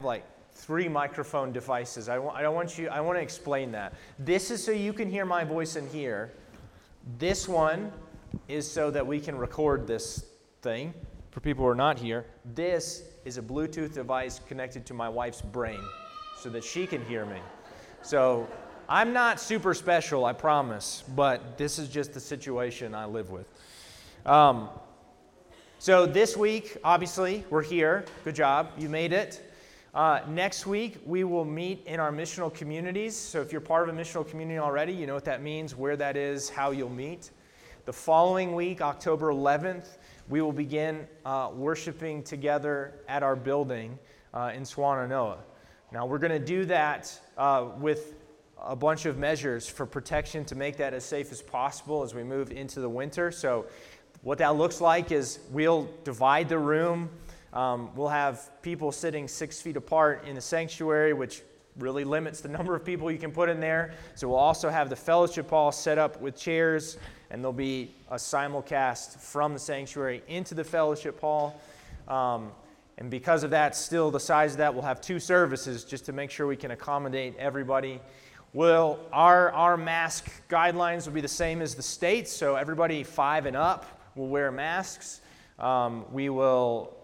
like three microphone devices. I, I don't want you, I want to explain that. This is so you can hear my voice in here. This one is so that we can record this thing for people who are not here. This is a Bluetooth device connected to my wife's brain so that she can hear me. So I'm not super special, I promise, but this is just the situation I live with. Um, so this week, obviously, we're here. Good job. You made it. Uh, next week, we will meet in our missional communities. So if you're part of a missional community already, you know what that means, where that is, how you'll meet. The following week, October 11th, we will begin uh, worshiping together at our building uh, in Swannanoa. Now, we're going to do that uh, with a bunch of measures for protection to make that as safe as possible as we move into the winter. So, what that looks like is we'll divide the room. Um, we'll have people sitting six feet apart in the sanctuary, which really limits the number of people you can put in there. So, we'll also have the fellowship hall set up with chairs, and there'll be a simulcast from the sanctuary into the fellowship hall. Um, and because of that, still the size of that, we'll have two services just to make sure we can accommodate everybody. Will our, our mask guidelines will be the same as the states, so everybody five and up will wear masks. Um, we will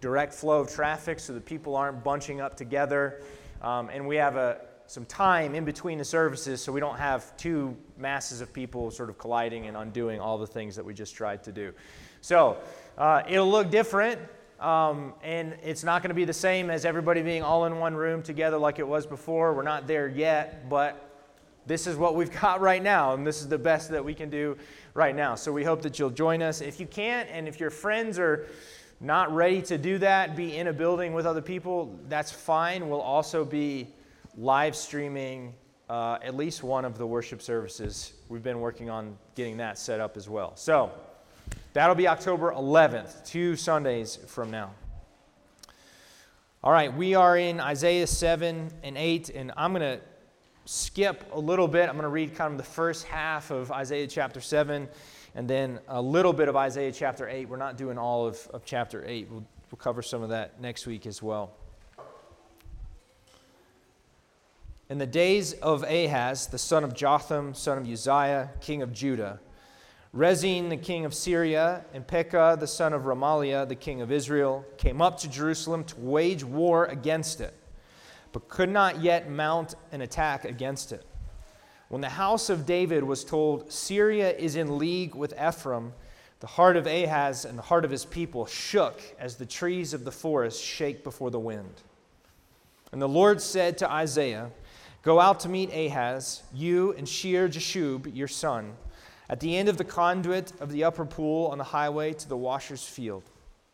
direct flow of traffic so that people aren't bunching up together. Um, and we have a, some time in between the services so we don't have two masses of people sort of colliding and undoing all the things that we just tried to do. So uh, it'll look different. Um, and it's not going to be the same as everybody being all in one room together like it was before. We're not there yet, but this is what we've got right now, and this is the best that we can do right now. So we hope that you'll join us. If you can't, and if your friends are not ready to do that, be in a building with other people, that's fine. We'll also be live streaming uh, at least one of the worship services. We've been working on getting that set up as well. So, That'll be October 11th, two Sundays from now. All right, we are in Isaiah 7 and 8, and I'm going to skip a little bit. I'm going to read kind of the first half of Isaiah chapter 7 and then a little bit of Isaiah chapter 8. We're not doing all of, of chapter 8, we'll, we'll cover some of that next week as well. In the days of Ahaz, the son of Jotham, son of Uzziah, king of Judah, Rezin, the king of Syria, and Pekah, the son of Remaliah, the king of Israel, came up to Jerusalem to wage war against it, but could not yet mount an attack against it. When the house of David was told, Syria is in league with Ephraim, the heart of Ahaz and the heart of his people shook as the trees of the forest shake before the wind. And the Lord said to Isaiah, Go out to meet Ahaz, you and Shear Jashub, your son at the end of the conduit of the upper pool on the highway to the washer's field.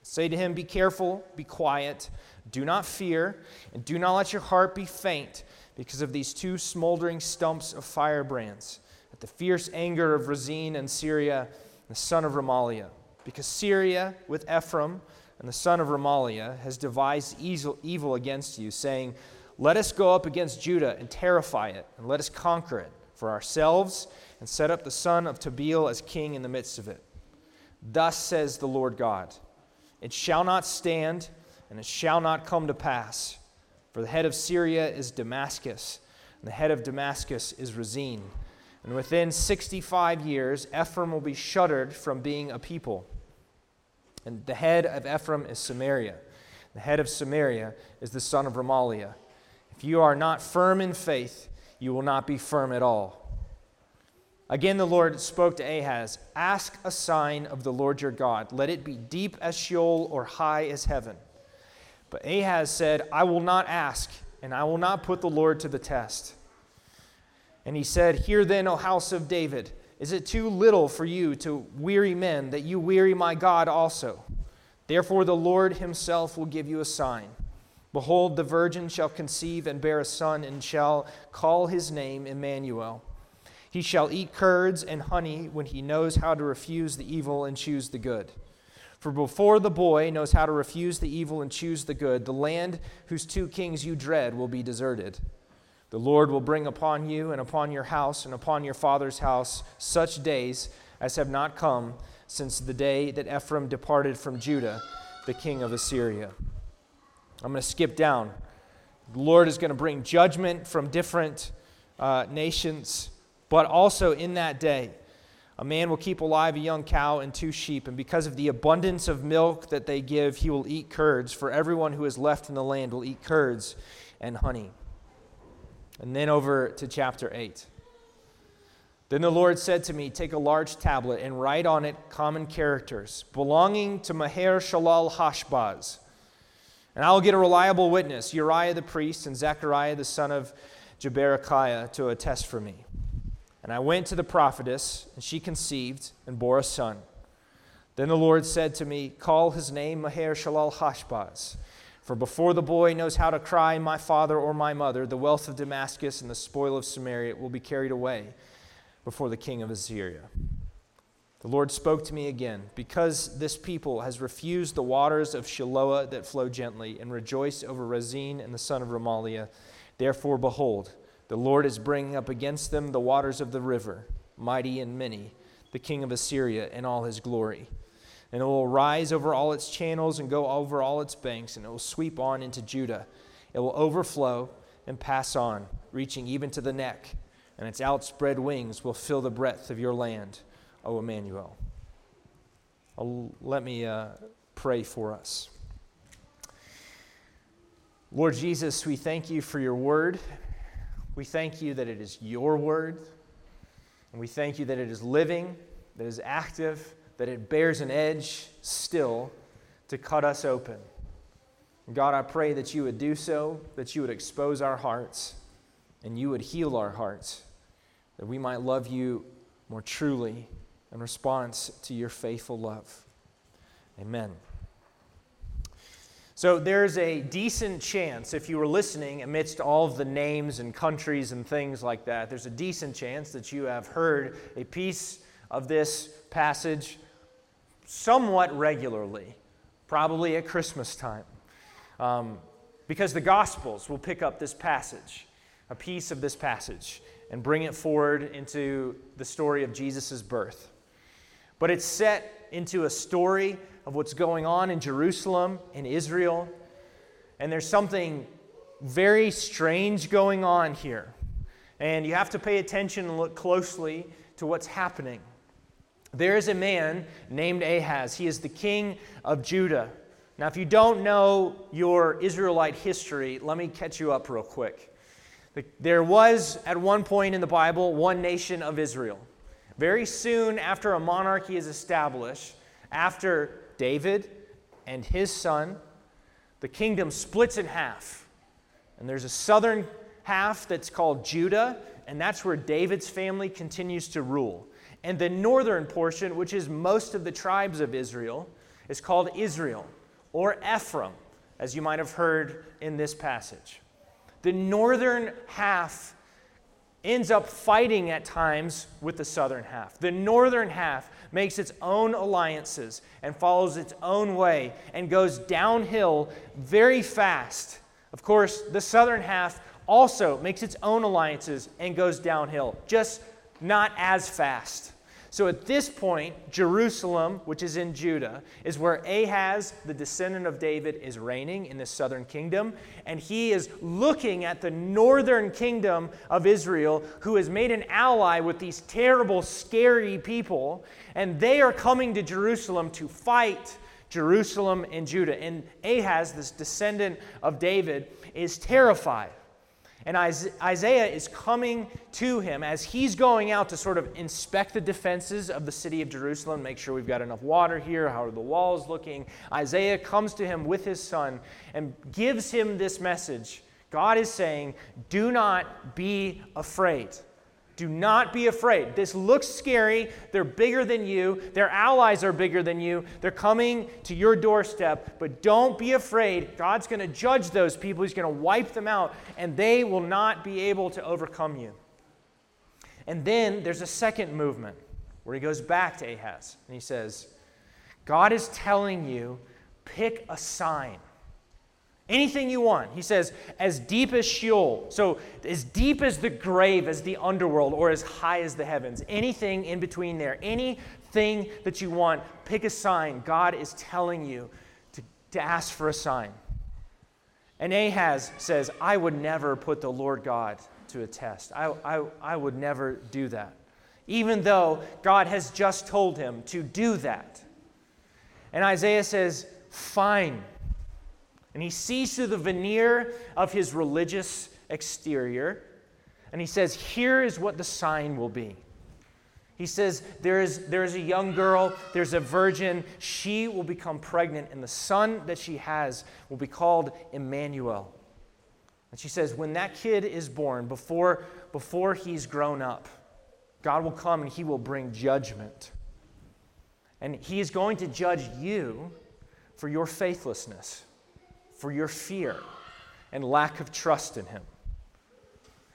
Say to him, Be careful, be quiet, do not fear, and do not let your heart be faint because of these two smoldering stumps of firebrands, at the fierce anger of Rezin and Syria, the son of Remaliah. Because Syria with Ephraim and the son of Remaliah has devised evil against you, saying, Let us go up against Judah and terrify it, and let us conquer it for ourselves and set up the son of Tabeel as king in the midst of it. Thus says the Lord God It shall not stand, and it shall not come to pass. For the head of Syria is Damascus, and the head of Damascus is Rezin. And within 65 years, Ephraim will be shuttered from being a people. And the head of Ephraim is Samaria. The head of Samaria is the son of Remaliah. If you are not firm in faith, you will not be firm at all. Again, the Lord spoke to Ahaz Ask a sign of the Lord your God. Let it be deep as Sheol or high as heaven. But Ahaz said, I will not ask, and I will not put the Lord to the test. And he said, Hear then, O house of David, is it too little for you to weary men that you weary my God also? Therefore, the Lord himself will give you a sign. Behold, the virgin shall conceive and bear a son, and shall call his name Emmanuel. He shall eat curds and honey when he knows how to refuse the evil and choose the good. For before the boy knows how to refuse the evil and choose the good, the land whose two kings you dread will be deserted. The Lord will bring upon you and upon your house and upon your father's house such days as have not come since the day that Ephraim departed from Judah, the king of Assyria. I'm going to skip down The Lord is going to bring judgment from different uh, nations, but also in that day, a man will keep alive a young cow and two sheep, and because of the abundance of milk that they give, he will eat curds. For everyone who is left in the land will eat curds and honey. And then over to chapter 8. Then the Lord said to me, Take a large tablet and write on it common characters belonging to Maher Shalal Hashbaz. And I will get a reliable witness, Uriah the priest and Zechariah the son of Jeberechiah, to attest for me. And I went to the prophetess, and she conceived and bore a son. Then the Lord said to me, Call his name Maher Shalal Hashbaz. For before the boy knows how to cry, My father or my mother, the wealth of Damascus and the spoil of Samaria will be carried away before the king of Assyria. The Lord spoke to me again, Because this people has refused the waters of Shiloah that flow gently, and rejoiced over Rezin and the son of Remaliah, therefore, behold, the Lord is bringing up against them the waters of the river, mighty and many, the king of Assyria in all his glory. And it will rise over all its channels and go over all its banks, and it will sweep on into Judah. It will overflow and pass on, reaching even to the neck, and its outspread wings will fill the breadth of your land, O Emmanuel. Let me uh, pray for us. Lord Jesus, we thank you for your word. We thank you that it is your word. And we thank you that it is living, that it is active, that it bears an edge still to cut us open. God, I pray that you would do so, that you would expose our hearts, and you would heal our hearts, that we might love you more truly in response to your faithful love. Amen. So there's a decent chance, if you were listening amidst all of the names and countries and things like that, there's a decent chance that you have heard a piece of this passage somewhat regularly, probably at Christmas time. Um, because the Gospels will pick up this passage, a piece of this passage, and bring it forward into the story of Jesus' birth. But it's set into a story of what's going on in Jerusalem, in Israel. And there's something very strange going on here. And you have to pay attention and look closely to what's happening. There is a man named Ahaz. He is the king of Judah. Now, if you don't know your Israelite history, let me catch you up real quick. There was, at one point in the Bible, one nation of Israel. Very soon after a monarchy is established, after David and his son, the kingdom splits in half. And there's a southern half that's called Judah, and that's where David's family continues to rule. And the northern portion, which is most of the tribes of Israel, is called Israel or Ephraim, as you might have heard in this passage. The northern half ends up fighting at times with the southern half. The northern half makes its own alliances and follows its own way and goes downhill very fast. Of course, the southern half also makes its own alliances and goes downhill, just not as fast. So at this point, Jerusalem, which is in Judah, is where Ahaz, the descendant of David, is reigning in the southern kingdom. And he is looking at the northern kingdom of Israel, who has made an ally with these terrible, scary people. And they are coming to Jerusalem to fight Jerusalem and Judah. And Ahaz, this descendant of David, is terrified. And Isaiah is coming to him as he's going out to sort of inspect the defenses of the city of Jerusalem, make sure we've got enough water here, how are the walls looking. Isaiah comes to him with his son and gives him this message. God is saying, Do not be afraid. Do not be afraid. This looks scary. They're bigger than you. Their allies are bigger than you. They're coming to your doorstep, but don't be afraid. God's going to judge those people. He's going to wipe them out, and they will not be able to overcome you. And then there's a second movement where he goes back to Ahaz and he says, God is telling you, pick a sign. Anything you want. He says, as deep as Sheol. So, as deep as the grave, as the underworld, or as high as the heavens. Anything in between there. Anything that you want, pick a sign. God is telling you to, to ask for a sign. And Ahaz says, I would never put the Lord God to a test. I, I, I would never do that. Even though God has just told him to do that. And Isaiah says, Fine. And he sees through the veneer of his religious exterior. And he says, Here is what the sign will be. He says, there is, there is a young girl, there's a virgin, she will become pregnant, and the son that she has will be called Emmanuel. And she says, when that kid is born, before, before he's grown up, God will come and he will bring judgment. And he is going to judge you for your faithlessness, for your fear, and lack of trust in him.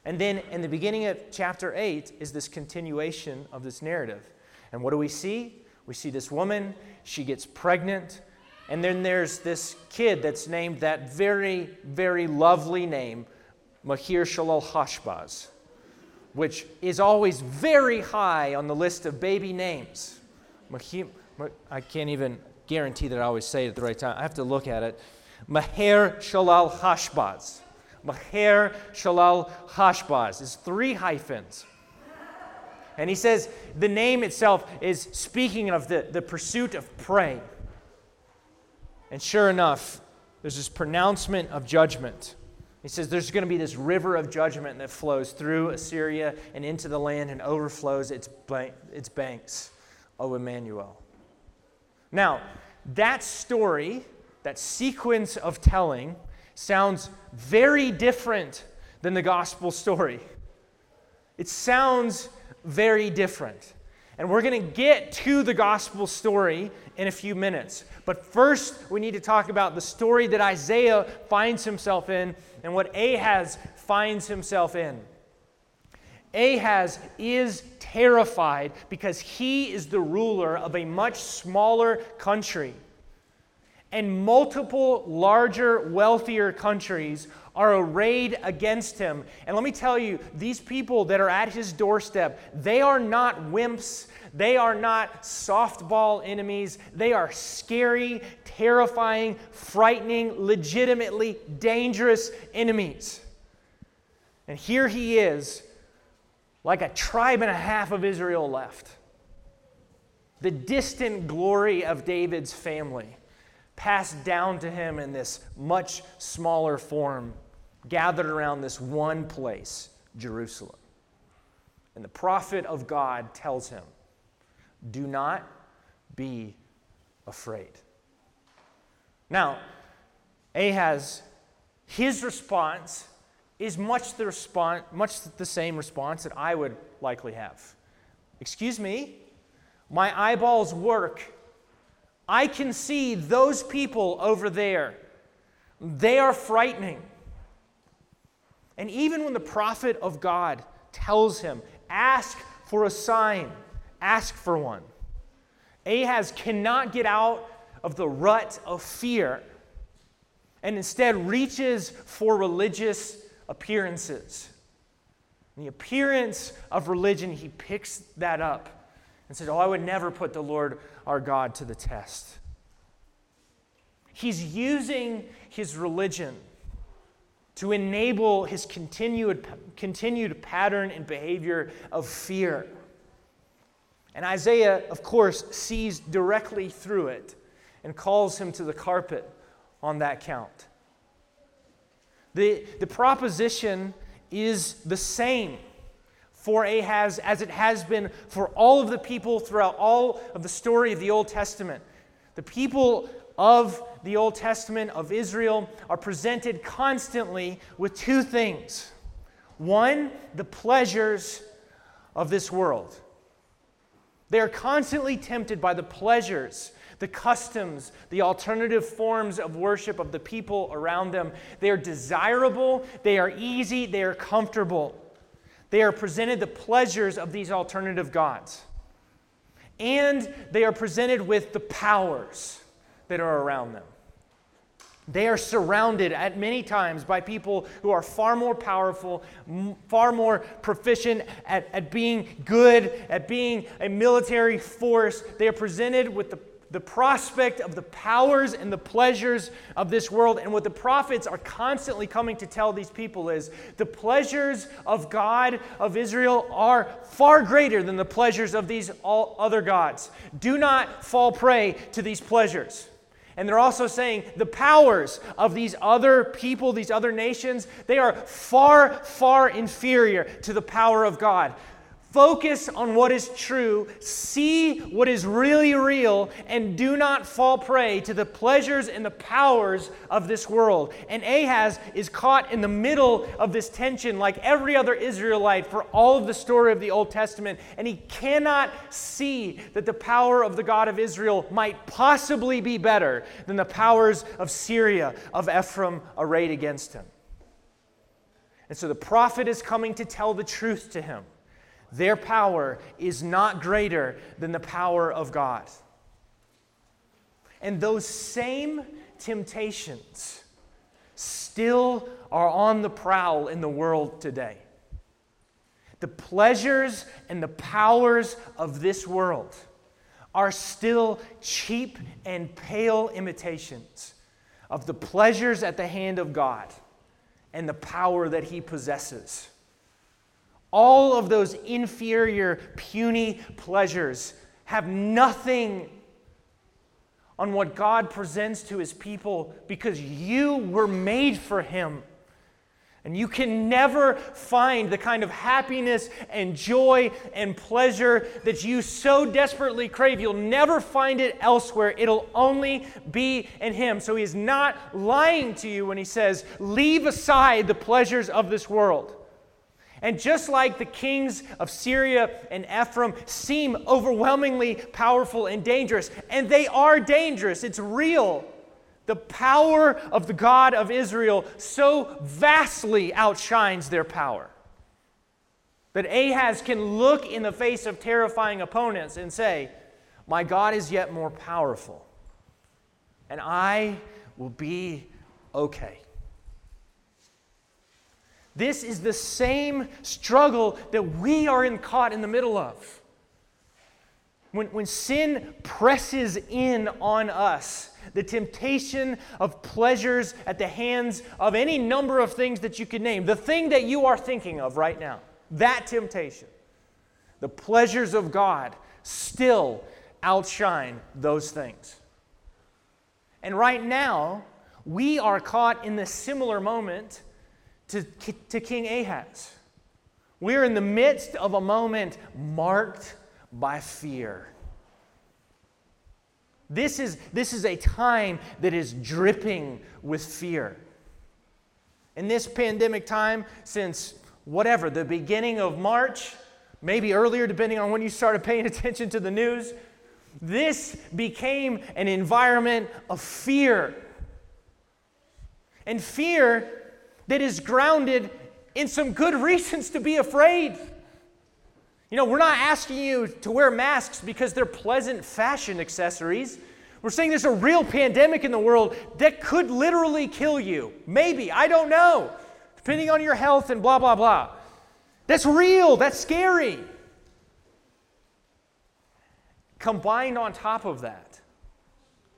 And then in the beginning of chapter 8 is this continuation of this narrative. And what do we see? We see this woman, she gets pregnant, and then there's this kid that's named that very, very lovely name, Maher Shalal Hashbaz, which is always very high on the list of baby names. Maher, I can't even guarantee that I always say it at the right time. I have to look at it. Maher Shalal Hashbaz. Maher Shalal Hashbaz. is three hyphens. And he says the name itself is speaking of the, the pursuit of prey. And sure enough, there's this pronouncement of judgment. He says there's going to be this river of judgment that flows through Assyria and into the land and overflows its, bank, its banks, O Emmanuel. Now, that story, that sequence of telling, sounds very different than the gospel story. It sounds very different. And we're going to get to the gospel story in a few minutes. But first, we need to talk about the story that Isaiah finds himself in and what Ahaz finds himself in. Ahaz is terrified because he is the ruler of a much smaller country and multiple larger, wealthier countries are arrayed against him. And let me tell you, these people that are at his doorstep, they are not wimps. They are not softball enemies. They are scary, terrifying, frightening, legitimately dangerous enemies. And here he is, like a tribe and a half of Israel left. The distant glory of David's family passed down to him in this much smaller form, gathered around this one place, Jerusalem. And the prophet of God tells him, Do not be afraid. Now, Ahaz, his response is much the, response, much the same response that I would likely have. Excuse me? My eyeballs work I can see those people over there. They are frightening. And even when the prophet of God tells him, ask for a sign, ask for one, Ahaz cannot get out of the rut of fear and instead reaches for religious appearances. the appearance of religion, he picks that up and says, Oh, I would never put the Lord our God to the test. He's using his religion to enable his continued, continued pattern and behavior of fear. And Isaiah, of course, sees directly through it and calls him to the carpet on that count. The, the proposition is the same for Ahaz as it has been for all of the people throughout all of the story of the Old Testament. The people of the Old Testament of Israel are presented constantly with two things one, the pleasures of this world. They are constantly tempted by the pleasures, the customs, the alternative forms of worship of the people around them. They are desirable, they are easy, they are comfortable. They are presented the pleasures of these alternative gods. And they are presented with the powers that are around them. They are surrounded at many times by people who are far more powerful, far more proficient at, at being good, at being a military force. They are presented with the the prospect of the powers and the pleasures of this world. And what the prophets are constantly coming to tell these people is the pleasures of God of Israel are far greater than the pleasures of these all other gods. Do not fall prey to these pleasures. And they're also saying the powers of these other people, these other nations, they are far, far inferior to the power of God. Focus on what is true, see what is really real, and do not fall prey to the pleasures and the powers of this world. And Ahaz is caught in the middle of this tension, like every other Israelite for all of the story of the Old Testament. And he cannot see that the power of the God of Israel might possibly be better than the powers of Syria, of Ephraim, arrayed against him. And so the prophet is coming to tell the truth to him. Their power is not greater than the power of God. And those same temptations still are on the prowl in the world today. The pleasures and the powers of this world are still cheap and pale imitations of the pleasures at the hand of God and the power that He possesses. All of those inferior, puny pleasures have nothing on what God presents to his people because you were made for him. And you can never find the kind of happiness and joy and pleasure that you so desperately crave. You'll never find it elsewhere. It'll only be in Him. So He is not lying to you when He says, Leave aside the pleasures of this world. And just like the kings of Syria and Ephraim seem overwhelmingly powerful and dangerous, and they are dangerous, it's real. The power of the God of Israel so vastly outshines their power that Ahaz can look in the face of terrifying opponents and say, My God is yet more powerful, and I will be okay. This is the same struggle that we are in, caught in the middle of. When, when sin presses in on us, the temptation of pleasures at the hands of any number of things that you could name, the thing that you are thinking of right now, that temptation, the pleasures of God still outshine those things. And right now, we are caught in this similar moment to, to King Ahaz. We're in the midst of a moment marked by fear. This is, this is a time that is dripping with fear. In this pandemic time, since whatever, the beginning of March, maybe earlier, depending on when you started paying attention to the news, this became an environment of fear. And fear that is grounded in some good reasons to be afraid. You know, we're not asking you to wear masks because they're pleasant fashion accessories. We're saying there's a real pandemic in the world that could literally kill you. Maybe, I don't know, depending on your health and blah, blah, blah. That's real, that's scary. Combined on top of that,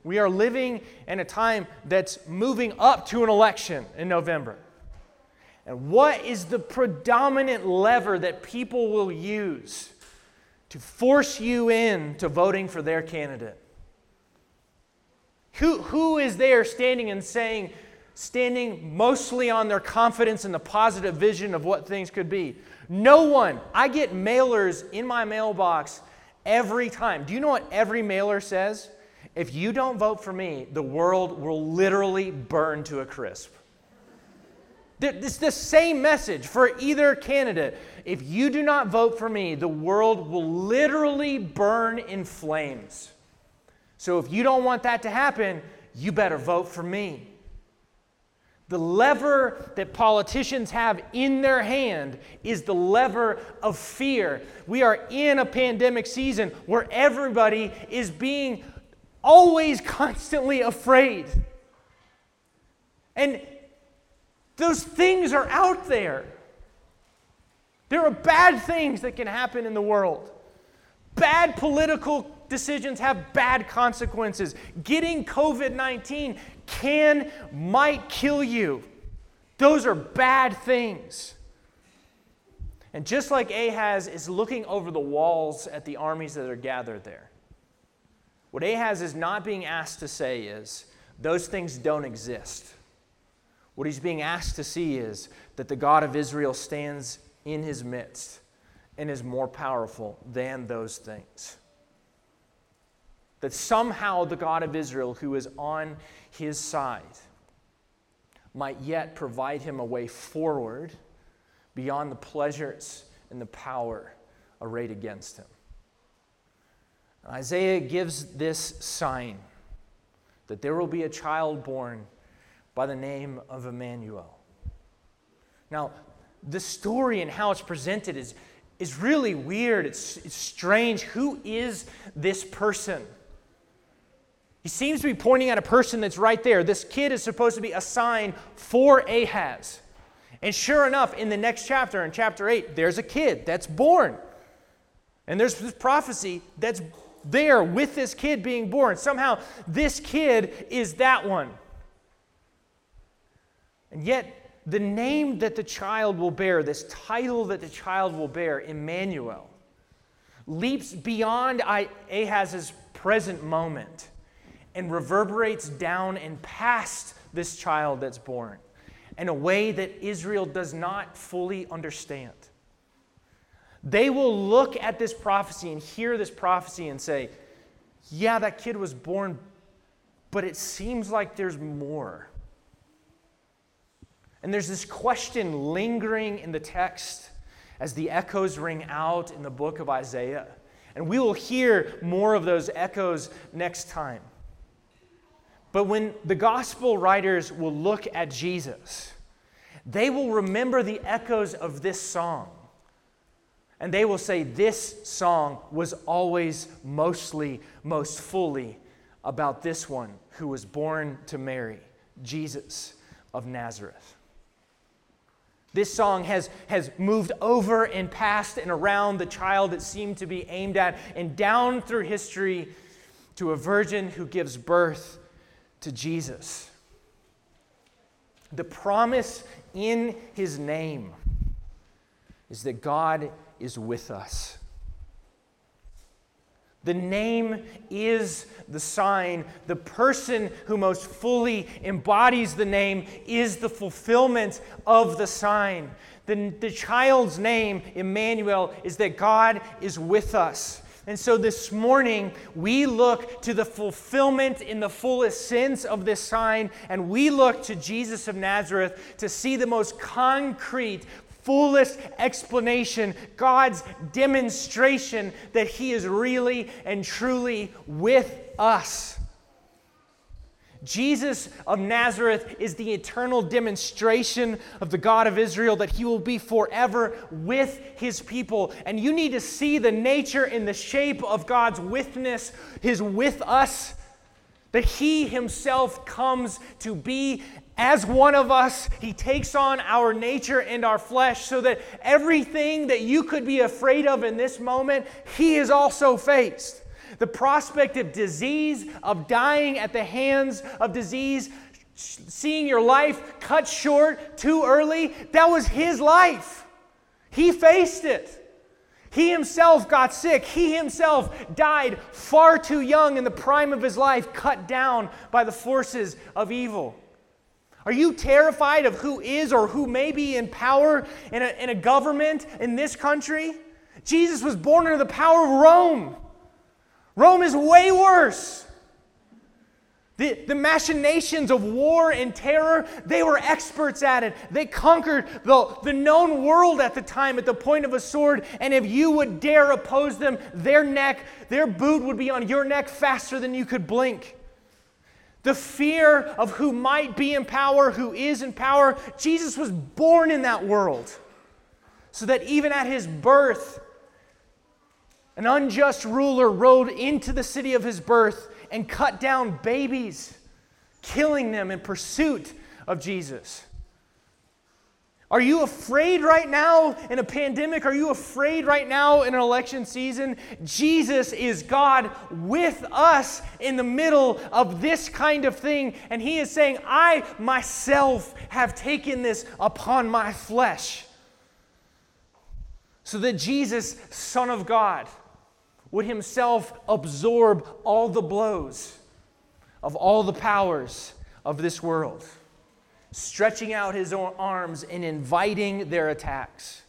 we are living in a time that's moving up to an election in November. And what is the predominant lever that people will use to force you in to voting for their candidate? Who, who is there standing and saying, standing mostly on their confidence and the positive vision of what things could be? No one. I get mailers in my mailbox every time. Do you know what every mailer says? If you don't vote for me, the world will literally burn to a crisp. It's the same message for either candidate. If you do not vote for me, the world will literally burn in flames. So if you don't want that to happen, you better vote for me. The lever that politicians have in their hand is the lever of fear. We are in a pandemic season where everybody is being always constantly afraid. And those things are out there. There are bad things that can happen in the world. Bad political decisions have bad consequences. Getting COVID 19 can, might kill you. Those are bad things. And just like Ahaz is looking over the walls at the armies that are gathered there, what Ahaz is not being asked to say is, those things don't exist. What he's being asked to see is that the God of Israel stands in his midst and is more powerful than those things. That somehow the God of Israel, who is on his side, might yet provide him a way forward beyond the pleasures and the power arrayed against him. Isaiah gives this sign that there will be a child born by the name of Emmanuel. Now, the story and how it's presented is, is really weird. It's, it's strange. Who is this person? He seems to be pointing at a person that's right there. This kid is supposed to be a sign for Ahaz. And sure enough, in the next chapter, in chapter 8, there's a kid that's born. And there's this prophecy that's there with this kid being born. Somehow, this kid is that one. And yet, the name that the child will bear, this title that the child will bear, Emmanuel, leaps beyond Ahaz's present moment and reverberates down and past this child that's born in a way that Israel does not fully understand. They will look at this prophecy and hear this prophecy and say, Yeah, that kid was born, but it seems like there's more. And there's this question lingering in the text as the echoes ring out in the book of Isaiah. And we will hear more of those echoes next time. But when the gospel writers will look at Jesus, they will remember the echoes of this song. And they will say, This song was always mostly, most fully about this one who was born to Mary, Jesus of Nazareth. This song has, has moved over and past and around the child that seemed to be aimed at and down through history to a virgin who gives birth to Jesus. The promise in his name is that God is with us. The name is the sign. The person who most fully embodies the name is the fulfillment of the sign. The, the child's name, Emmanuel, is that God is with us. And so this morning, we look to the fulfillment in the fullest sense of this sign, and we look to Jesus of Nazareth to see the most concrete, fullest explanation, God's demonstration that He is really and truly with us. Jesus of Nazareth is the eternal demonstration of the God of Israel that he will be forever with his people. And you need to see the nature and the shape of God's witness, his with us, that he himself comes to be as one of us, he takes on our nature and our flesh so that everything that you could be afraid of in this moment, he is also faced. The prospect of disease, of dying at the hands of disease, seeing your life cut short too early, that was his life. He faced it. He himself got sick. He himself died far too young in the prime of his life, cut down by the forces of evil. Are you terrified of who is or who may be in power in a, in a government in this country? Jesus was born under the power of Rome. Rome is way worse. The, the machinations of war and terror, they were experts at it. They conquered the, the known world at the time at the point of a sword. And if you would dare oppose them, their neck, their boot would be on your neck faster than you could blink the fear of who might be in power, who is in power. Jesus was born in that world so that even at his birth, an unjust ruler rode into the city of his birth and cut down babies, killing them in pursuit of Jesus. Are you afraid right now in a pandemic? Are you afraid right now in an election season? Jesus is God with us in the middle of this kind of thing. And He is saying, I myself have taken this upon my flesh. So that Jesus, Son of God, would Himself absorb all the blows of all the powers of this world stretching out his arms and inviting their attacks,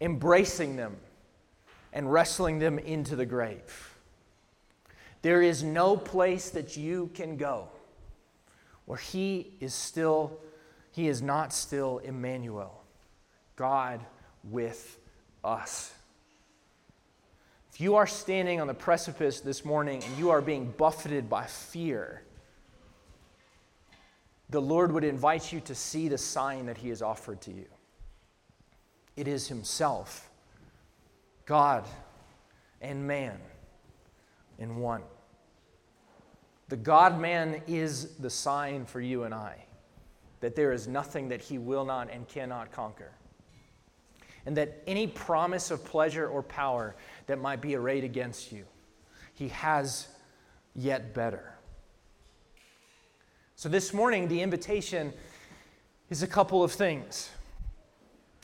embracing them, and wrestling them into the grave. There is no place that you can go where he is still, he is not still Emmanuel, God with us. If you are standing on the precipice this morning and you are being buffeted by fear, the Lord would invite you to see the sign that He has offered to you. It is Himself, God and man in one. The God man is the sign for you and I that there is nothing that He will not and cannot conquer. And that any promise of pleasure or power that might be arrayed against you, He has yet better. So, this morning, the invitation is a couple of things.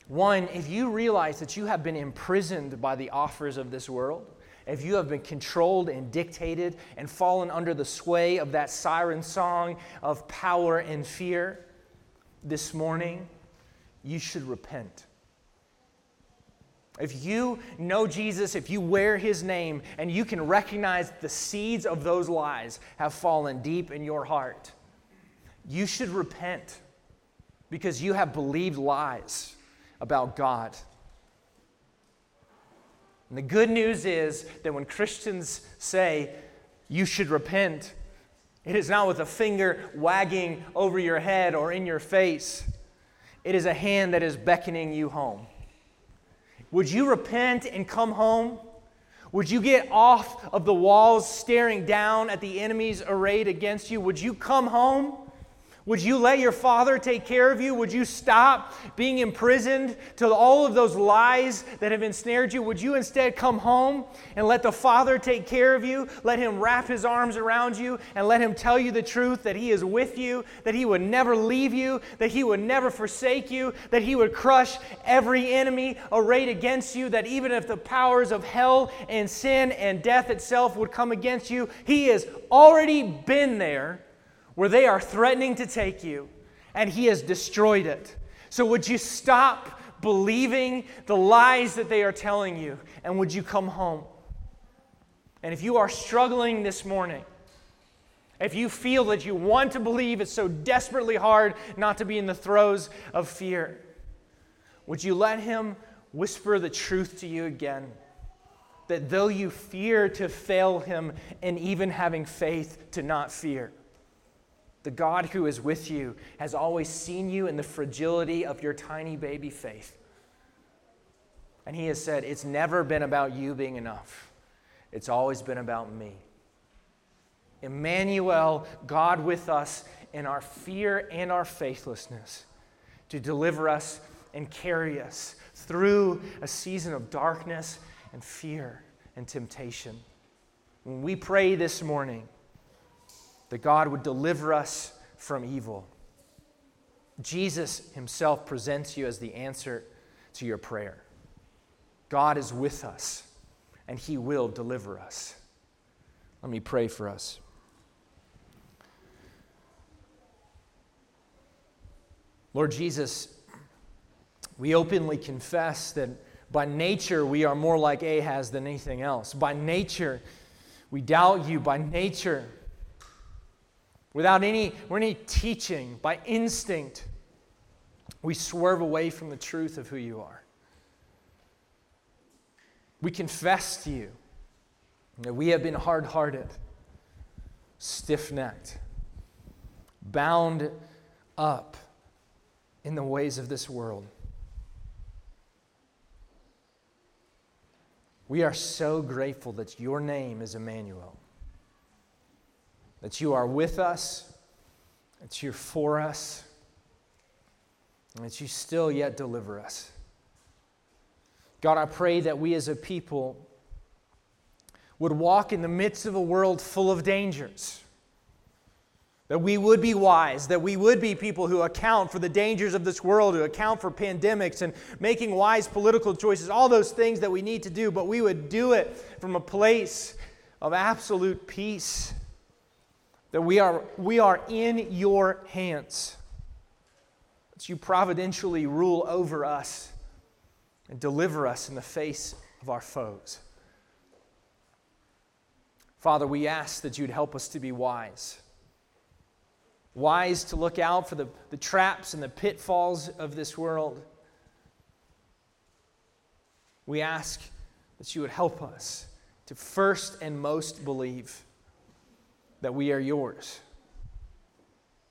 One, if you realize that you have been imprisoned by the offers of this world, if you have been controlled and dictated and fallen under the sway of that siren song of power and fear, this morning, you should repent. If you know Jesus, if you wear his name, and you can recognize the seeds of those lies have fallen deep in your heart, you should repent because you have believed lies about God. And the good news is that when Christians say you should repent, it is not with a finger wagging over your head or in your face. It is a hand that is beckoning you home. Would you repent and come home? Would you get off of the walls staring down at the enemies arrayed against you? Would you come home? Would you let your father take care of you? Would you stop being imprisoned to all of those lies that have ensnared you? Would you instead come home and let the father take care of you? Let him wrap his arms around you and let him tell you the truth that he is with you, that he would never leave you, that he would never forsake you, that he would crush every enemy arrayed against you, that even if the powers of hell and sin and death itself would come against you, he has already been there where they are threatening to take you, and He has destroyed it. So, would you stop believing the lies that they are telling you, and would you come home? And if you are struggling this morning, if you feel that you want to believe, it's so desperately hard not to be in the throes of fear, would you let Him whisper the truth to you again? That though you fear to fail Him, and even having faith to not fear, the God who is with you has always seen you in the fragility of your tiny baby faith. And He has said, It's never been about you being enough, it's always been about me. Emmanuel, God with us in our fear and our faithlessness, to deliver us and carry us through a season of darkness and fear and temptation. When we pray this morning, that God would deliver us from evil. Jesus himself presents you as the answer to your prayer. God is with us, and he will deliver us. Let me pray for us. Lord Jesus, we openly confess that by nature we are more like Ahaz than anything else. By nature, we doubt you. By nature, Without any, any teaching, by instinct, we swerve away from the truth of who you are. We confess to you that we have been hard hearted, stiff necked, bound up in the ways of this world. We are so grateful that your name is Emmanuel that you are with us, that you're for us, and that you still yet deliver us. God, I pray that we as a people would walk in the midst of a world full of dangers. That we would be wise, that we would be people who account for the dangers of this world, who account for pandemics and making wise political choices, all those things that we need to do, but we would do it from a place of absolute peace. That we are, we are in your hands. That you providentially rule over us and deliver us in the face of our foes. Father, we ask that you'd help us to be wise. Wise to look out for the, the traps and the pitfalls of this world. We ask that you would help us to first and most believe that we are yours.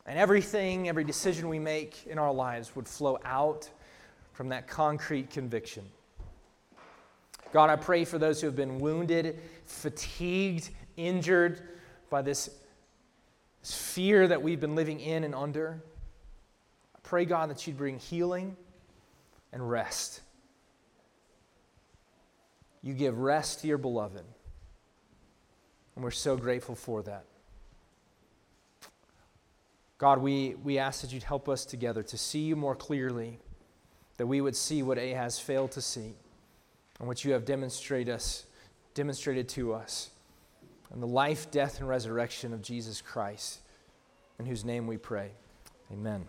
And everything, every decision we make in our lives would flow out from that concrete conviction. God, I pray for those who have been wounded, fatigued, injured by this, this fear that we've been living in and under. I pray, God, that you'd bring healing and rest. You give rest to your beloved. And we're so grateful for that. God, we, we ask that you'd help us together to see you more clearly, that we would see what Ahaz failed to see, and what you have demonstrated, us, demonstrated to us, and the life, death, and resurrection of Jesus Christ, in whose name we pray. Amen.